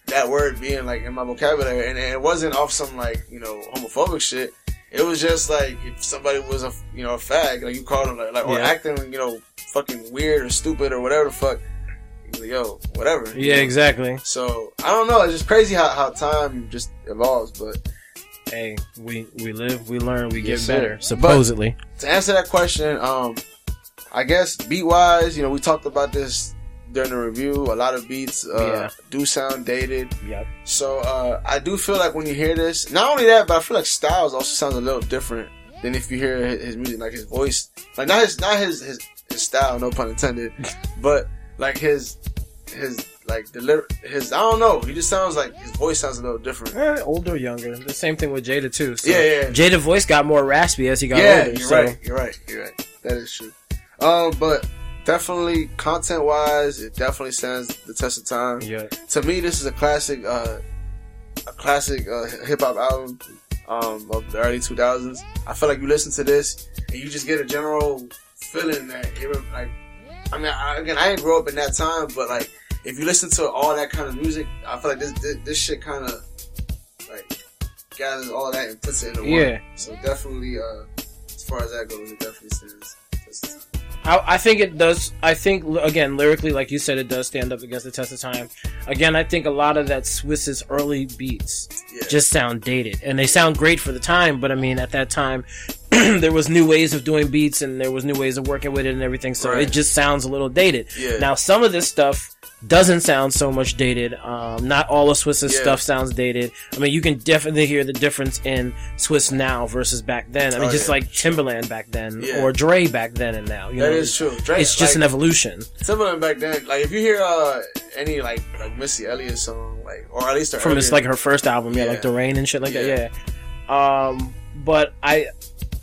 that word being like in my vocabulary, and it wasn't off some like you know homophobic shit. It was just like if somebody was a you know a fag, like you called them like, like or Yeah. acting you know fucking weird or stupid or whatever the fuck. You like, Yo, whatever. you Yeah, know? exactly. So I don't know. It's just crazy how, how time just evolves. But Hey, we we live, we learn, we Yes, get better. sir. Supposedly. to answer that question, um, I guess beat wise, you know, we talked about this during the review. A lot of beats uh, Yeah. do sound dated. yep. So uh, I do feel like when you hear this, not only that, but I feel like Styles also sounds a little different than if you hear his, his music, like his voice, like not his not his his, his style, no pun intended, but like his his like the lyric, his I don't know. He just sounds like his voice sounds a little different. Eh, older, or younger. The same thing with Jada too. So Yeah, yeah. Jada voice got more raspy as he got older. yeah, older. you're so- right. You're right. You're right. That is true. Um, but definitely content wise, it definitely stands the test of time. Yeah. To me, this is a classic, uh, a classic uh, hip hop album um, of the early 2000s. I feel like you listen to this and you just get a general feeling that it was like. I mean, I, again, I didn't grow up in that time, but like, if you listen to all that kind of music, I feel like this this, this shit kind of like gathers all that and puts it into one. Yeah. So definitely, uh, as far as that goes, it definitely stands. test of time. I, I think it does. I think again, lyrically, like you said, it does stand up against the test of time. Again, I think a lot of that Swizz's early beats Yeah. just sound dated, and they sound great for the time. But I mean, at that time, there was new ways of doing beats, and there was new ways of working with it and everything. So Right. it just sounds a little dated. Yeah. Now, some of this stuff doesn't sound so much dated. Um, not all of Swizz's Yeah. stuff sounds dated. I mean, you can definitely hear the difference in Swiss now versus back then. I mean, Oh, just yeah. like Timbaland back then, Yeah. or Dre back then and now. You That know, is true. Drake, it's just like, an evolution. Timbaland back then. Like if you hear uh, any like like Missy Elliott song, like or at least from earlier- like her first album, yeah, like the rain and shit like that. Yeah. Um, but I,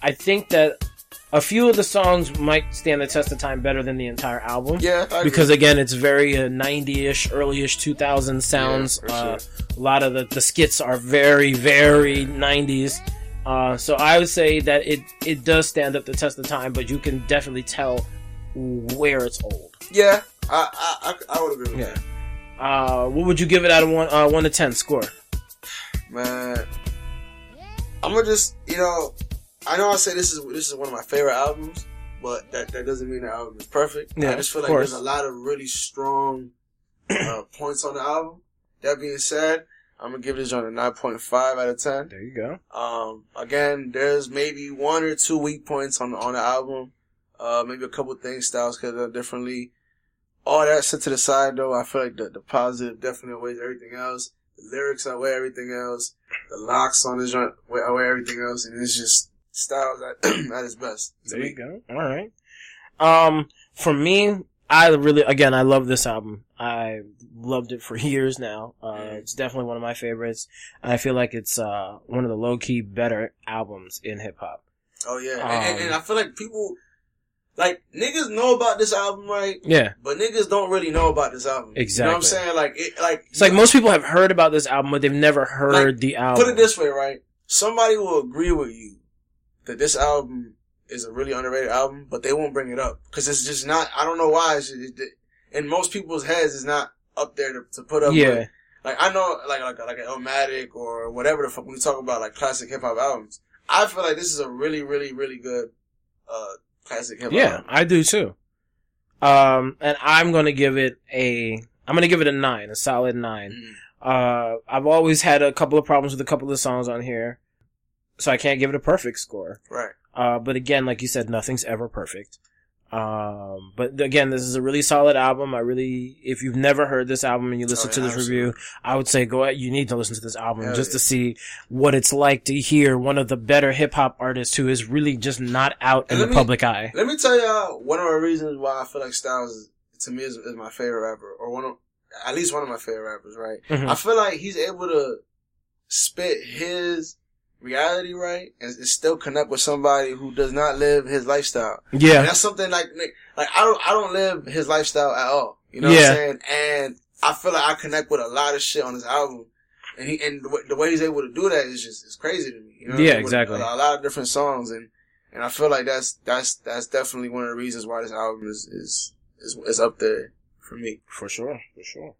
I think that a few of the songs might stand the test of time better than the entire album. yeah, I agree. Because again, it's very uh, 90-ish, early-ish 2000 sounds. for uh, sure. A lot of the, the skits are very, very 90s. Uh, so I would say that it, it does stand up the test of time, but you can definitely tell where it's old. yeah, I I, I, I would agree with Yeah. that. Uh, what would you give it out of one, uh, one to ten score? Man, I'm gonna just you know, I know I say this is this is one of my favorite albums, but that that doesn't mean the album is perfect. Yeah, I just feel like course. there's a lot of really strong uh, points on the album. That being said, I'm gonna give this joint a 9.5 out of 10. There you go. Um, again, there's maybe one or two weak points on on the album. Uh, maybe a couple things Styles could have done differently. All that set to the side, though, I feel like the, the positive definitely outweighs everything else. The lyrics outweigh everything else. The locks on the joint outweigh everything else, and it's just Styles at, at his best. There me. you go. All right. Um, for me, I really, again, I love this album. I loved it for years now. Uh, it's definitely one of my favorites. I feel like it's, uh, one of the low key better albums in hip hop. Oh yeah, Um, and, and, and I feel like people, like niggas know about this album, right? Yeah. But niggas don't really know about this album. You know what Exactly. I'm saying? Like, it, like It's like most people have heard about this album, but they've never heard Like, the album. Put it this way, right? Somebody will agree with you that this album is a really underrated album, but they won't bring it up because it's just not. I don't know why. It, in most people's heads, it's not up there to, to put up. Yeah. with. Like I know, like like like an Illmatic or whatever the fuck when we talk about like classic hip hop albums. I feel like this is a really, really, really good uh classic hip hop. Yeah, I do too. Um, and I'm gonna give it a, I'm gonna give it a nine, a solid nine. Mm. Uh, I've always had a couple of problems with a couple of songs on here, so I can't give it a perfect score. Right. Uh, but again, like you said, nothing's ever perfect. Um, but again, this is a really solid album. I really, if you've never heard this album and you listen Oh, to yeah, this review, I would say go ahead. You need to listen to this album Hell just yeah. to see what it's like to hear one of the better hip hop artists who is really just not out in the me- public eye. Let me tell y'all one of the reasons why I feel like Styles is, to me is, is my favorite rapper, or one of at least one of my favorite rappers. Right. Mhm. I feel like he's able to spit his reality right and, and still connect with somebody who does not live his lifestyle. And Yeah. that's something like Nick- like I don't I don't live his lifestyle at all. You know what Yeah. I'm saying? And I feel like I connect with a lot of shit on this album. And he and the way, the way he's able to do that is just it's crazy to me. You know what I Yeah, mean? With exactly. A, a lot of different songs and and I feel like that's that's that's definitely one of the reasons why this album is is is, is up there for me. For sure, for sure.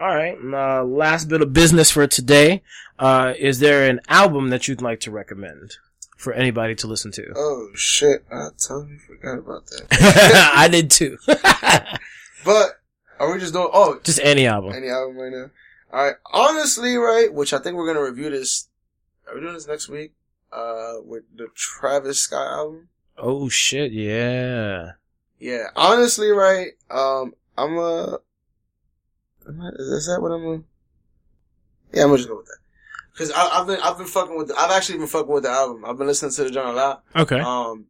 All right, and, uh, last bit of business for today. Uh, is there an album that you'd like to recommend for anybody to listen to? Oh shit! I totally forgot about that. I did too. But are we just doing? Oh, Just any album. any album right now. All right. Honestly, right, which I think we're gonna review this. Are we doing this next week? Uh, with the Travis Scott album. Oh shit, yeah. Yeah. Honestly, right. Um, I'm uh, I- is that what I'm? Yeah, I'm gonna just go with that. Cause I, I've been I've been fucking with the, I've actually been fucking with the album. I've been listening to the joint a lot. Okay. Um,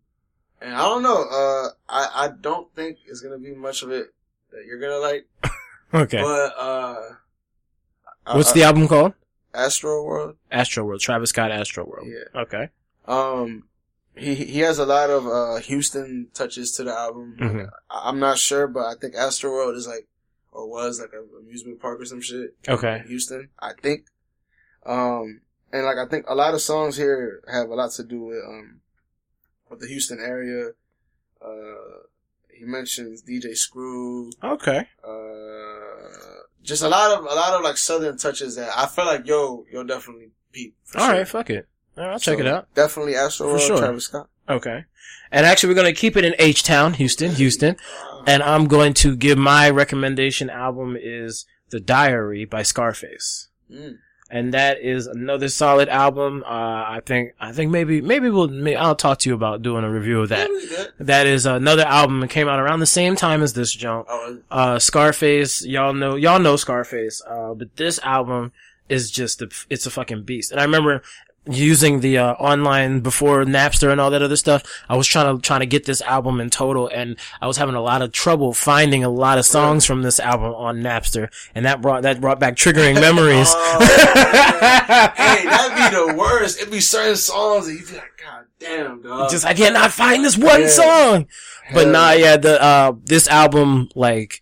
and I don't know. Uh, I I don't think it's gonna be much of it that you're gonna like. Okay. But uh, What's uh, the album called? Astro World? Astro World. Travis Scott Astro World. Yeah. Okay. Um, he he has a lot of uh Houston touches to the album. Mhm. I, I'm not sure, but I think Astro World is like or was like an amusement park or some shit. Okay. Houston, I think. Um, and like I think a lot of songs here have a lot to do with um with the Houston area. Uh, he mentions DJ Screw. Okay. Uh, just a lot of a lot of like southern touches that I feel like yo yo definitely peep. All sure. right. Fuck it. All right, I'll check it out. Definitely Astro For sure. Travis Scott. Okay. And actually, we're going to keep it in H Town, Houston, Houston. And I'm going to give my recommendation album is The Diary by Scarface. Mm. And that is another solid album. Uh, I think, I think maybe, maybe we'll, may, I'll talk to you about doing a review of that. Yeah. That is another album that came out around the same time as this junk. Oh, Uh, Scarface, y'all know, y'all know Scarface. Uh, but this album is just, a, it's a fucking beast. And I remember using the, uh, online before Napster and all that other stuff. I was trying to, trying to get this album in total and I was having a lot of trouble finding a lot of songs from this album on Napster. And that brought, that brought back triggering memories. Oh, hey, that'd be the worst. It'd be certain songs that you'd be like, God damn, dog. just, I cannot find this one Yeah. song. But Hell nah, yeah. yeah, the, uh, this album, like,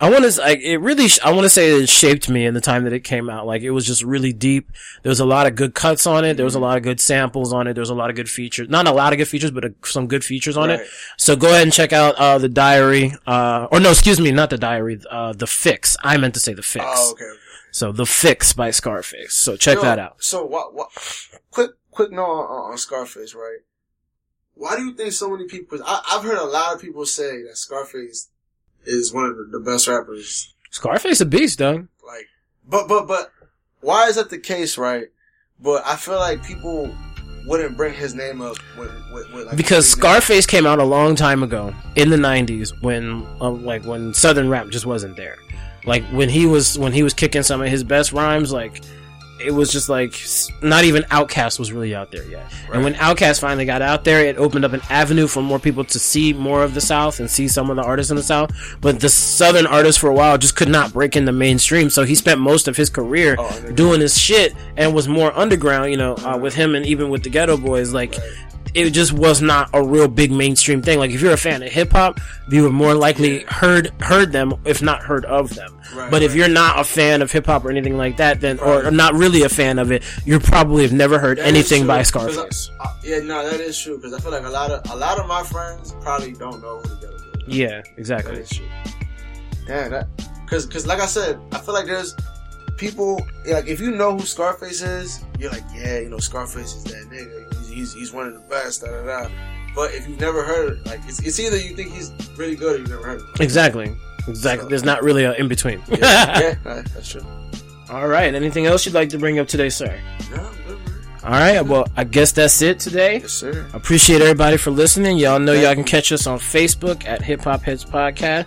I want to, like, it really, sh- I want to say it shaped me in the time that it came out. Like, it was just really deep. There was a lot of good cuts on it. There was a lot of good samples on it. There was a lot of good features. Not a lot of good features, but uh some good features on Right. it. So go ahead and check out, uh, the diary, uh, or no, excuse me, not the diary, uh, the fix. I meant to say the fix. Oh, okay. okay. So the fix by Scarface. So check that out. So what? What? Quick, quick note on, on Scarface, right? Why do you think so many people? I, I've heard a lot of people say that Scarface is one of the, the best rappers. Scarface a beast, dog. Like, but but but why is that the case, right? But I feel like people wouldn't bring his name up with, with, with like because his name. Scarface came out a long time ago in the '90s when, uh, like, when Southern rap just wasn't there. Like when he was when he was kicking some of his best rhymes, like it was just like not even Outkast was really out there yet. And when Outkast finally got out there, it opened up an avenue for more people to see more of the South and see some of the artists in the South. But the Southern artists for a while just could not break in the mainstream, so he spent most of his career Oh, doing his shit and was more underground. You know, uh, with him and even with the Geto Boys, like it just was not a real big mainstream thing. Like if you're a fan of hip hop, you would more likely heard heard them, if not heard of them. Right, but if you're not a fan of hip hop or anything like that, then or not really a fan of it, you probably have never heard That anything by 'cause I- Scarface. uh, yeah, no, that is true because I feel like a lot of a lot of my friends probably don't know who the Geto Boys. yeah, exactly. is true. Yeah, that because because like I said, I feel like there's people like if you know who Scarface is, you're like, yeah, you know, Scarface is that nigga. He's he's, one of the best. Da da da. But if you've never heard it, like it's, it's either you think he's really good or you've never heard it. Exactly. Exactly. There's not really a in between. yeah, uh, that's true. All right. Anything else you'd like to bring up today, sir? No, good. All right. Well, I guess that's it today. Yes, sir. Appreciate everybody for listening. Y'all know y'all can catch us on Facebook at Hip Hop Heads Podcast.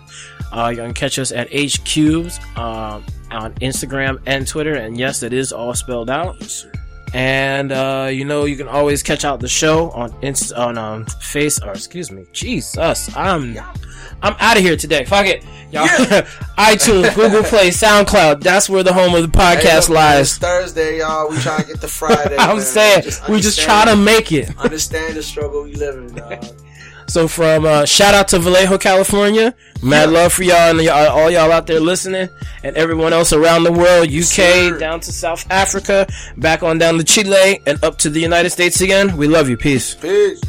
Uh, you can catch us at H Cubes um, on Instagram and Twitter. And yes, it is all spelled out. Yes, sir. And uh, you know you can always catch out the show on Inst- on um, Face or excuse me, Jesus, I'm I'm out of here today. Fuck it, y'all. iTunes, Google Play, SoundCloud. That's where the home of the podcast It's lies. Thursday, y'all. We trying to get to Friday. I'm man. saying we just try to make it. understand the struggle we live in, dog. So from uh, shout out to Vallejo, California. Mad love for y'all and y'all, all y'all out there listening, and everyone else around the world, UK Sir. down to South Africa, back on down to Chile, and up to the United States again. We love you. Peace. Peace.